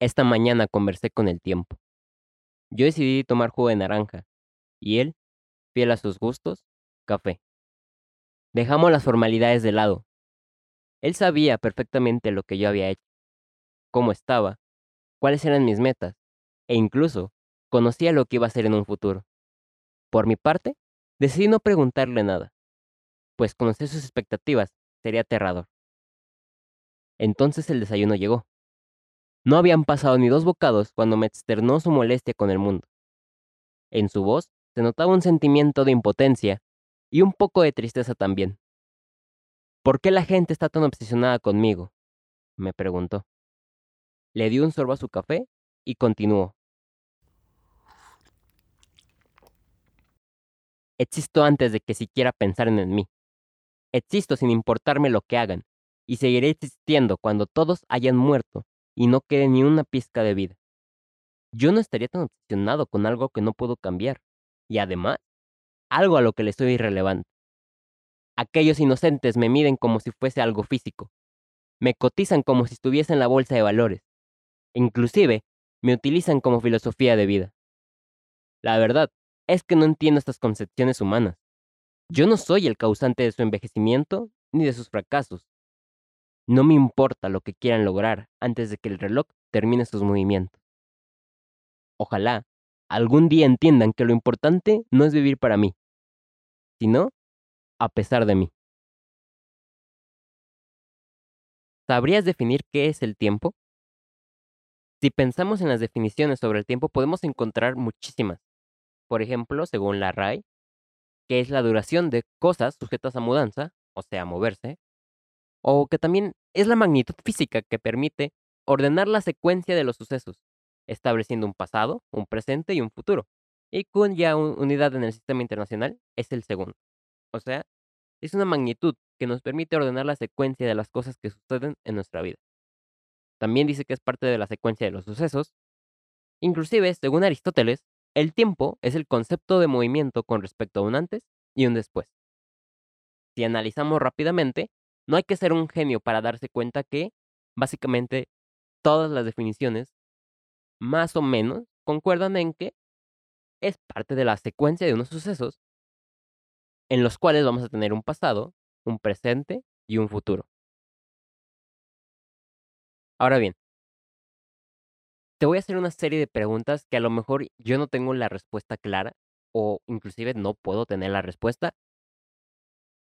Esta mañana conversé con el tiempo. Yo decidí tomar jugo de naranja y él, fiel a sus gustos, café. Dejamos las formalidades de lado. Él sabía perfectamente lo que yo había hecho, cómo estaba, cuáles eran mis metas, e incluso conocía lo que iba a hacer en un futuro. Por mi parte, decidí no preguntarle nada, pues conocer sus expectativas sería aterrador. Entonces el desayuno llegó. No habían pasado ni dos bocados cuando me externó su molestia con el mundo. En su voz se notaba un sentimiento de impotencia y un poco de tristeza también. ¿Por qué la gente está tan obsesionada conmigo? me preguntó. Le di un sorbo a su café y continuó. Existo antes de que siquiera pensaran en mí. Existo sin importarme lo que hagan, y seguiré existiendo cuando todos hayan muerto y no quede ni una pizca de vida. Yo no estaría tan obsesionado con algo que no puedo cambiar, y además, algo a lo que le soy irrelevante. Aquellos inocentes me miden como si fuese algo físico. Me cotizan como si estuviese en la bolsa de valores. Inclusive, me utilizan como filosofía de vida. La verdad es que no entiendo estas concepciones humanas. Yo no soy el causante de su envejecimiento ni de sus fracasos. No me importa lo que quieran lograr antes de que el reloj termine sus movimientos. Ojalá algún día entiendan que lo importante no es vivir para mí, sino a pesar de mí. ¿Sabrías definir qué es el tiempo? Si pensamos en las definiciones sobre el tiempo, podemos encontrar muchísimas. Por ejemplo, según la RAI, que es la duración de cosas sujetas a mudanza, o sea, moverse, o que también es la magnitud física que permite ordenar la secuencia de los sucesos, estableciendo un pasado, un presente y un futuro. Y con ya unidad en el sistema internacional es el segundo. O sea, es una magnitud que nos permite ordenar la secuencia de las cosas que suceden en nuestra vida. También dice que es parte de la secuencia de los sucesos. Inclusive, según Aristóteles, el tiempo es el concepto de movimiento con respecto a un antes y un después. Si analizamos rápidamente, no hay que ser un genio para darse cuenta que, básicamente, todas las definiciones, más o menos, concuerdan en que es parte de la secuencia de unos sucesos en los cuales vamos a tener un pasado, un presente y un futuro. Ahora bien, te voy a hacer una serie de preguntas que a lo mejor yo no tengo la respuesta clara o inclusive no puedo tener la respuesta,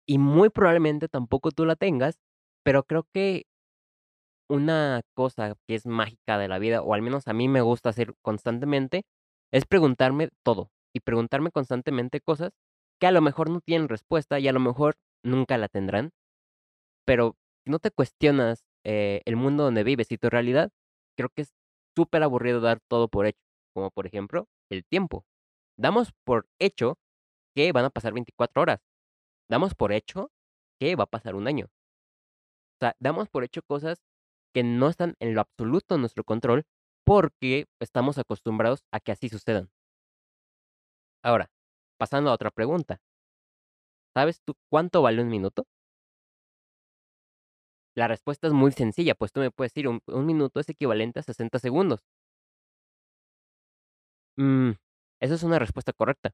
y muy probablemente tampoco tú la tengas, pero creo que una cosa que es mágica de la vida, o al menos a mí me gusta hacer constantemente, es preguntarme todo y preguntarme constantemente cosas que a lo mejor no tienen respuesta y a lo mejor nunca la tendrán, pero no te cuestionas eh, el mundo donde vives y tu realidad, creo que es súper aburrido dar todo por hecho, como por ejemplo el tiempo. Damos por hecho que van a pasar 24 horas, damos por hecho que va a pasar un año. O sea, damos por hecho cosas que no están en lo absoluto en nuestro control porque estamos acostumbrados a que así sucedan. Ahora, pasando a otra pregunta. ¿Sabes tú cuánto vale un minuto? La respuesta es muy sencilla, pues tú me puedes decir, un, minuto es equivalente a 60 segundos. Mm, esa es una respuesta correcta.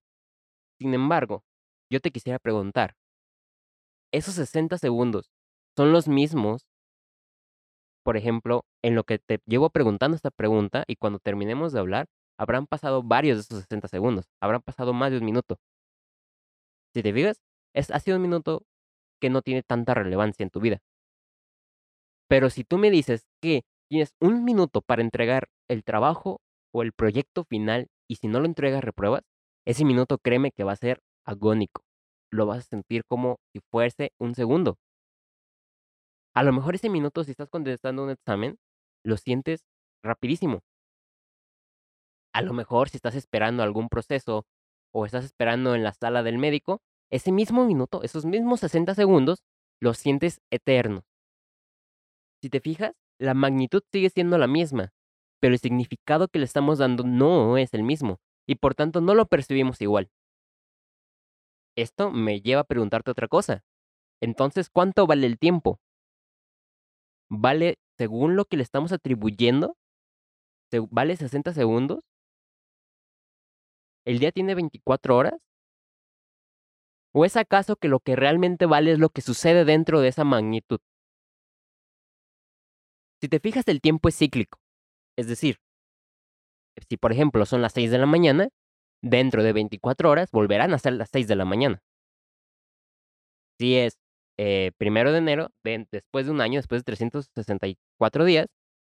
Sin embargo, yo te quisiera preguntar, esos 60 segundos son los mismos, por ejemplo, en lo que te llevo preguntando esta pregunta y cuando terminemos de hablar, habrán pasado varios de esos 60 segundos, habrán pasado más de un minuto. Si te fijas, es, ha sido un minuto que no tiene tanta relevancia en tu vida. Pero si tú me dices que tienes un minuto para entregar el trabajo o el proyecto final y si no lo entregas repruebas, ese minuto créeme que va a ser agónico lo vas a sentir como si fuese un segundo. A lo mejor ese minuto, si estás contestando un examen, lo sientes rapidísimo. A lo mejor si estás esperando algún proceso o estás esperando en la sala del médico, ese mismo minuto, esos mismos 60 segundos, los sientes eternos. Si te fijas, la magnitud sigue siendo la misma, pero el significado que le estamos dando no es el mismo, y por tanto no lo percibimos igual. Esto me lleva a preguntarte otra cosa. Entonces, ¿cuánto vale el tiempo? ¿Vale según lo que le estamos atribuyendo? ¿te vale 60 segundos? ¿El día tiene 24 horas? ¿O es acaso que lo que realmente vale es lo que sucede dentro de esa magnitud? Si te fijas, el tiempo es cíclico. Es decir, si por ejemplo son las 6 de la mañana, dentro de 24 horas volverán a ser las 6 de la mañana. Si es eh, primero de enero, después de un año, después de 364 días,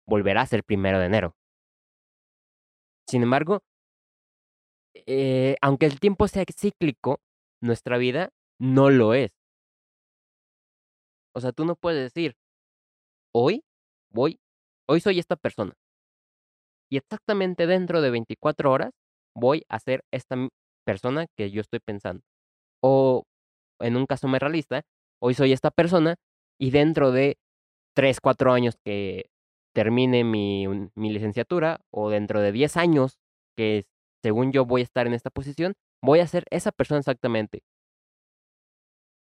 volverá a ser primero de enero. Sin embargo, eh, aunque el tiempo sea cíclico, nuestra vida no lo es. O sea, tú no puedes decir, hoy voy, hoy soy esta persona. Y exactamente dentro de 24 horas voy a ser esta persona que yo estoy pensando. O en un caso más realista, hoy soy esta persona y dentro de 3, 4 años que termine mi, mi licenciatura o dentro de 10 años que según yo voy a estar en esta posición, voy a ser esa persona exactamente.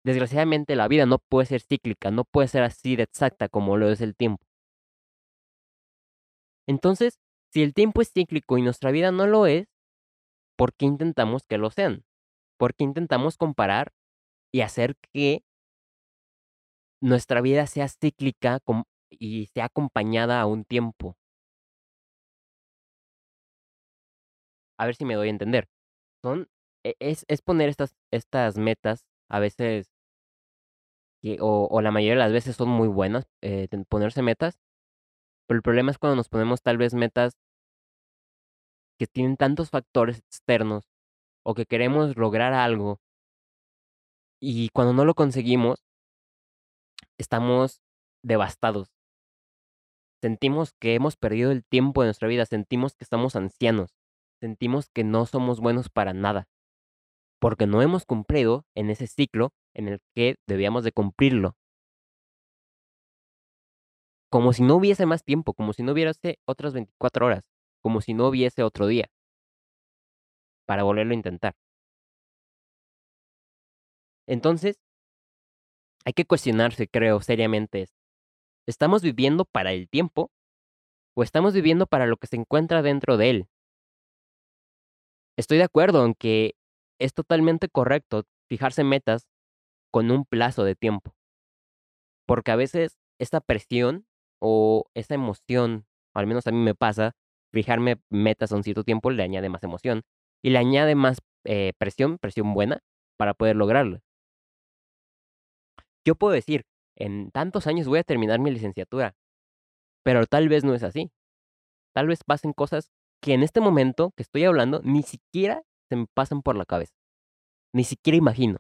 Desgraciadamente la vida no puede ser cíclica, no puede ser así de exacta como lo es el tiempo. Entonces, si el tiempo es cíclico y nuestra vida no lo es, ¿por qué intentamos que lo sean? ¿Por qué intentamos comparar y hacer que nuestra vida sea cíclica y sea acompañada a un tiempo? A ver si me doy a entender. Son e es es poner estas estas metas, a veces que o la mayoría de las veces son muy buenas, eh, ponerse metas, pero el problema es cuando nos ponemos tal vez metas que tienen tantos factores externos, o que queremos lograr algo y cuando no lo conseguimos estamos devastados. Sentimos que hemos perdido el tiempo de nuestra vida, sentimos que estamos ancianos, sentimos que no somos buenos para nada, porque no hemos cumplido en ese ciclo en el que debíamos de cumplirlo. Como si no hubiese más tiempo, como si no hubiese otras 24 horas, como si no hubiese otro día para volverlo a intentar. Entonces hay que cuestionarse, creo, seriamente ¿Estamos viviendo para el tiempo o estamos viviendo para lo que se encuentra dentro de él? Estoy de acuerdo en que es totalmente correcto fijarse metas con un plazo de tiempo. Porque a veces esta presión o esa emoción, al menos a mí me pasa, fijarme metas a un cierto tiempo le añade más emoción y le añade más eh, presión, presión buena, para poder lograrlo. Yo puedo decir, en tantos años voy a terminar mi licenciatura, pero tal vez no es así. Tal vez pasen cosas que en este momento que estoy hablando ni siquiera se me pasan por la cabeza. Ni siquiera imagino.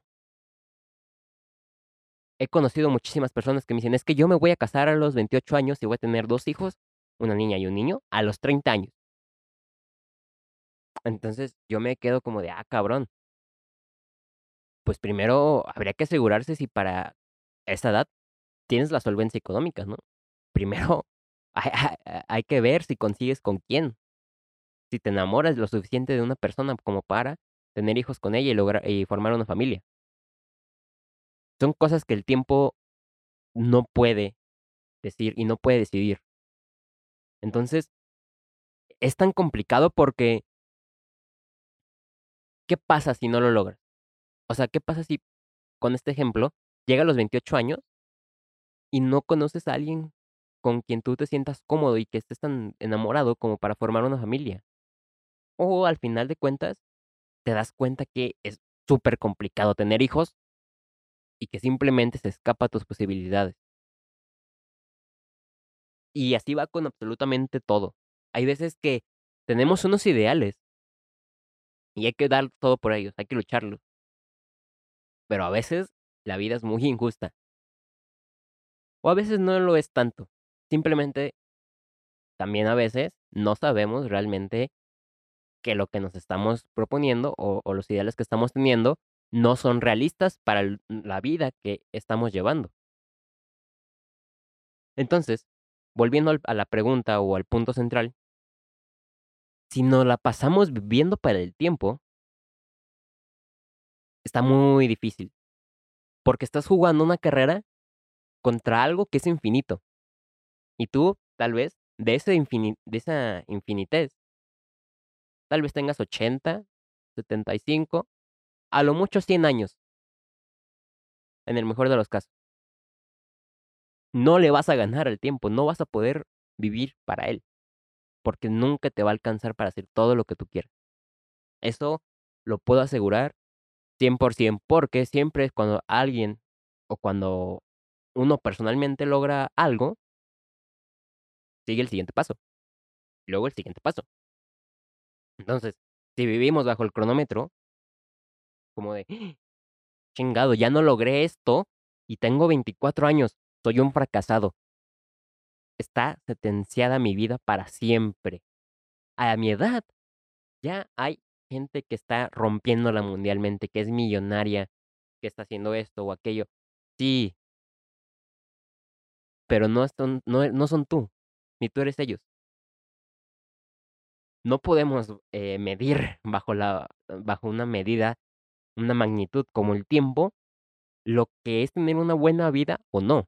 He conocido muchísimas personas que me dicen, es que yo me voy a casar a los 28 años y voy a tener dos hijos, una niña y un niño, a los 30 años. Entonces yo me quedo como de, ah, cabrón. Pues primero habría que asegurarse si para esa edad tienes la solvencia económica, ¿no? Primero hay, hay que ver si consigues con quién si te enamoras lo suficiente de una persona como para tener hijos con ella y lograr y formar una familia. Son cosas que el tiempo no puede decir y no puede decidir. Entonces, es tan complicado porque ¿qué pasa si no lo logras? O sea, ¿qué pasa si, con este ejemplo, llega a los 28 años y no conoces a alguien con quien tú te sientas cómodo y que estés tan enamorado como para formar una familia? O al final de cuentas, te das cuenta que es súper complicado tener hijos y que simplemente se escapa a tus posibilidades. Y así va con absolutamente todo. Hay veces que tenemos unos ideales y hay que dar todo por ellos, hay que lucharlos. Pero a veces la vida es muy injusta. O a veces no lo es tanto. Simplemente, también a veces no sabemos realmente que lo que nos estamos proponiendo o, los ideales que estamos teniendo no son realistas para la vida que estamos llevando. Entonces, volviendo a la pregunta o al punto central, si nos la pasamos viviendo para el tiempo, está muy difícil, porque estás jugando una carrera contra algo que es infinito. Y tú, tal vez, de de esa infinitez tal vez tengas 80, 75, a lo mucho 100 años. En el mejor de los casos. No le vas a ganar al tiempo, no vas a poder vivir para él, porque nunca te va a alcanzar para hacer todo lo que tú quieras. Eso lo puedo asegurar 100%, porque siempre es cuando alguien o cuando uno personalmente logra algo sigue el siguiente paso, y luego el siguiente paso. Entonces, si vivimos bajo el cronómetro como de: "Chingado, ya no logré esto y tengo 24 años, soy un fracasado". Está sentenciada mi vida para siempre. A mi edad, ya hay gente que está rompiéndola mundialmente, que es millonaria, que está haciendo esto o aquello. Sí. Pero no son no no son tú, ni tú eres ellos. No podemos, eh, medir bajo una medida, una magnitud como el tiempo, lo que es tener una buena vida o no.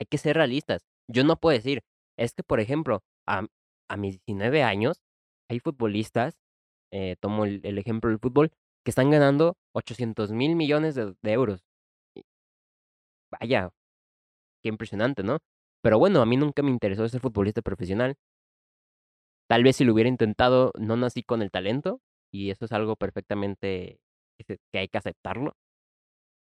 Hay que ser realistas. Yo no puedo decir, es que, por ejemplo, a a mis 19 años, hay futbolistas, eh, tomo el ejemplo del fútbol, que están ganando 800,000 millones de euros. Vaya, qué impresionante, ¿no? Pero bueno, a mí nunca me interesó ser futbolista profesional. Tal vez si lo hubiera intentado, no nací con el talento, y eso es algo perfectamente que hay que aceptarlo.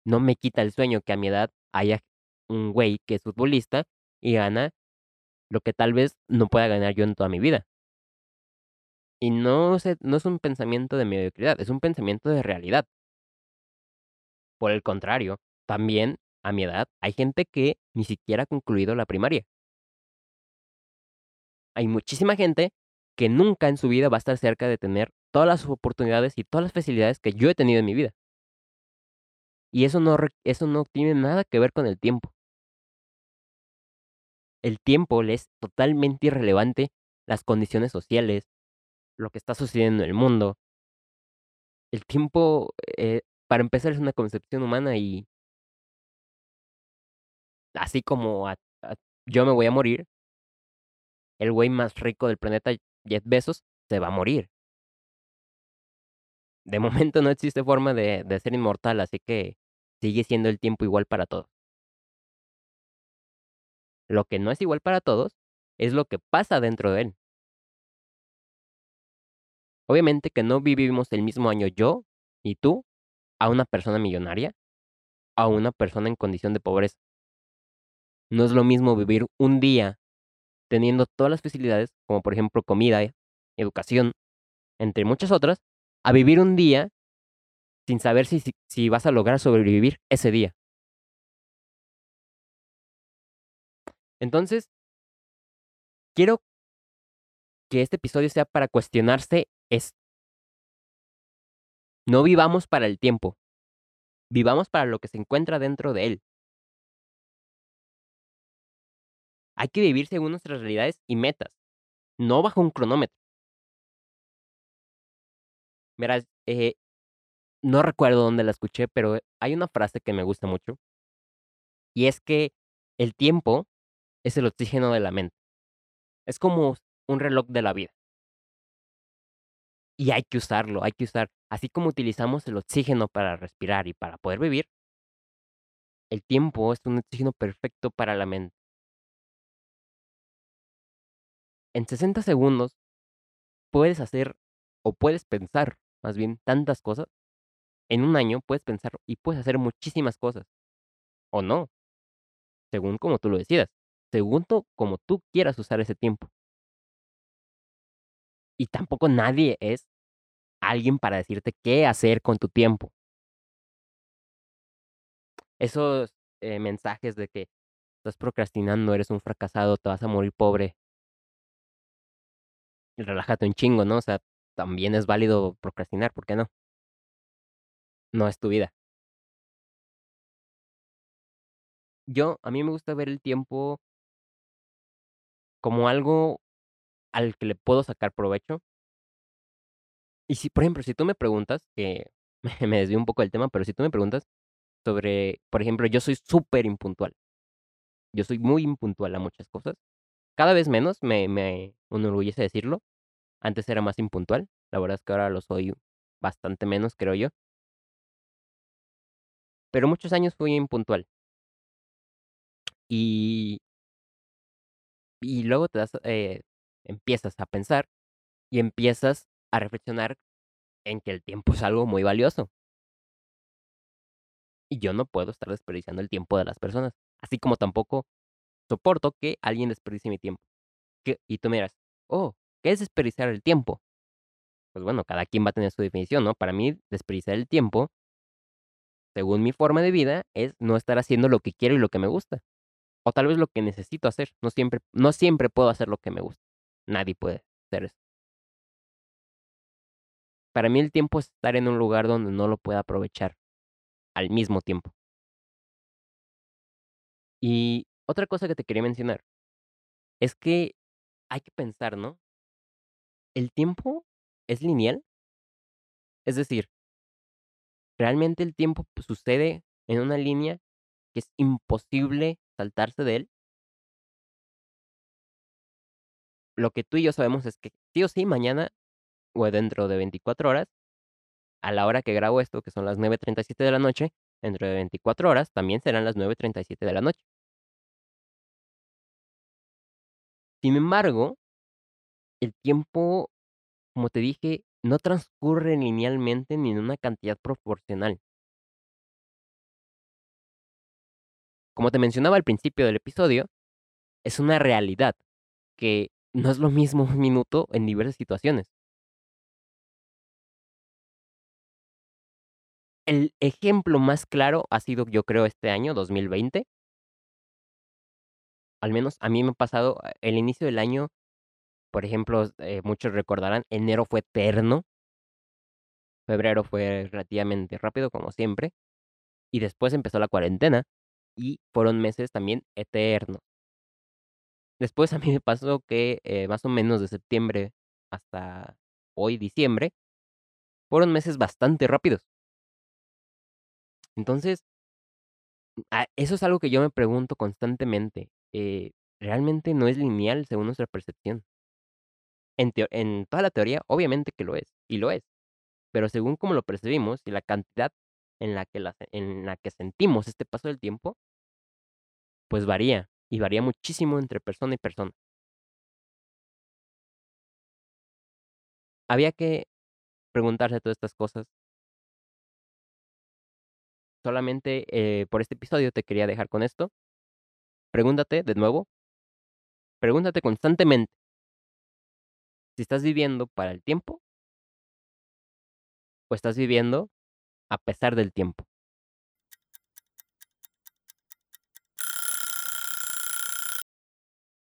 No me quita el sueño que a mi edad haya un güey que es futbolista y gana lo que tal vez no pueda ganar yo en toda mi vida. Y no se no es un pensamiento de mediocridad, es un pensamiento de realidad. Por el contrario, también, a mi edad, hay gente que ni siquiera ha concluido la primaria. Hay muchísima gente que nunca en su vida va a estar cerca de tener todas las oportunidades y todas las facilidades que yo he tenido en mi vida. Y eso no eso no tiene nada que ver con el tiempo. El tiempo le es totalmente irrelevante las condiciones sociales, lo que está sucediendo en el mundo. El tiempo, eh, para empezar, es una concepción humana y así como yo me voy a morir el güey más rico del planeta, Jeff Bezos, se va a morir. De momento no existe forma de de ser inmortal, así que sigue siendo el tiempo igual para todos. Lo que no es igual para todos, es lo que pasa dentro de él. Obviamente que no vivimos el mismo año yo y tú, a una persona millonaria, a una persona en condición de pobreza. No es lo mismo vivir un día teniendo todas las facilidades, como por ejemplo comida, educación, entre muchas otras, a vivir un día sin saber si si si vas a lograr sobrevivir ese día. Entonces quiero que este episodio sea para cuestionarse es No vivamos para el tiempo. Vivamos para lo que se encuentra dentro de él. Hay que vivir según nuestras realidades y metas, no bajo un cronómetro. Verás, eh, no recuerdo dónde la escuché, pero hay una frase que me gusta mucho y es que el tiempo es el oxígeno de la mente. Es como un reloj de la vida. Y hay que usarlo, hay que usar así como utilizamos el oxígeno para respirar y para poder vivir el tiempo es un oxígeno perfecto para la mente. En 60 segundos puedes hacer, o puedes pensar, más bien, tantas cosas. En un año puedes pensar y puedes hacer muchísimas cosas, o no. Según como tú lo decidas, según tú como tú quieras usar ese tiempo. Y tampoco nadie es alguien para decirte qué hacer con tu tiempo. Esos, eh, mensajes de que estás procrastinando, eres un fracasado, te vas a morir pobre. Relájate un chingo, ¿no? O sea, también es válido procrastinar, ¿por qué no? No es tu vida. Yo a mí me gusta ver el tiempo como algo al que le puedo sacar provecho. Y si, por ejemplo, si tú me preguntas, que me desvío un poco del tema, pero si tú me preguntas sobre, por ejemplo, yo soy superimpuntual. Yo soy muy impuntual a muchas cosas. Cada vez menos, me me enorgullece decirlo. Antes era más impuntual. La verdad es que ahora lo soy bastante menos, creo yo. Pero muchos años fui impuntual. Y y luego te das eh, empiezas a pensar, y empiezas a reflexionar en que el tiempo es algo muy valioso. Y yo no puedo estar desperdiciando el tiempo de las personas, así como tampoco soporto que alguien desperdicie mi tiempo. Que y tú me dirás: "Oh, ¿qué es desperdiciar el tiempo?". Pues bueno, cada quien va a tener su definición, ¿no? Para mí, desperdiciar el tiempo según mi forma de vida, es no estar haciendo lo que quiero y lo que me gusta. O tal vez lo que necesito hacer. No siempre no siempre puedo hacer lo que me gusta. Nadie puede hacer eso. Para mí el tiempo es estar en un lugar donde no lo pueda aprovechar al mismo tiempo. Y otra cosa que te quería mencionar es que hay que pensar, ¿no? ¿El tiempo es lineal? Es decir ¿realmente el tiempo, pues, sucede en una línea que es imposible saltarse de él? Lo que tú y yo sabemos es que sí o sí mañana, o dentro de 24 horas, a la hora que grabo esto, que son las 9:37 de la noche, dentro de 24 horas también serán las 9:37 de la noche. Sin embargo el tiempo, como te dije, no transcurre linealmente ni en una cantidad proporcional. Como te mencionaba al principio del episodio, es una realidad que no es lo mismo un minuto en diversas situaciones. El ejemplo más claro ha sido, yo creo, este año, 2020. Al menos a mí me ha pasado, ah, el inicio del año, por ejemplo, eh, muchos recordarán, enero fue eterno. Febrero fue relativamente rápido, como siempre, y después empezó la cuarentena, y fueron meses también eternos. Después a mí me pasó que, eh, más o menos de septiembre hasta hoy, diciembre, fueron meses bastante rápidos. Entonces eso es algo que yo me pregunto constantemente, eh, ¿realmente no es lineal según nuestra percepción? En toda la teoría, obviamente que lo es, y lo es, pero según cómo lo percibimos y la cantidad en la que en la que sentimos este paso del tiempo pues varía, y varía muchísimo entre persona y persona. Había que preguntarse todas estas cosas. Solamente, eh, por este episodio te quería dejar con esto. Pregúntate de nuevo pregúntate constantemente si estás viviendo para el tiempo o estás viviendo a pesar del tiempo.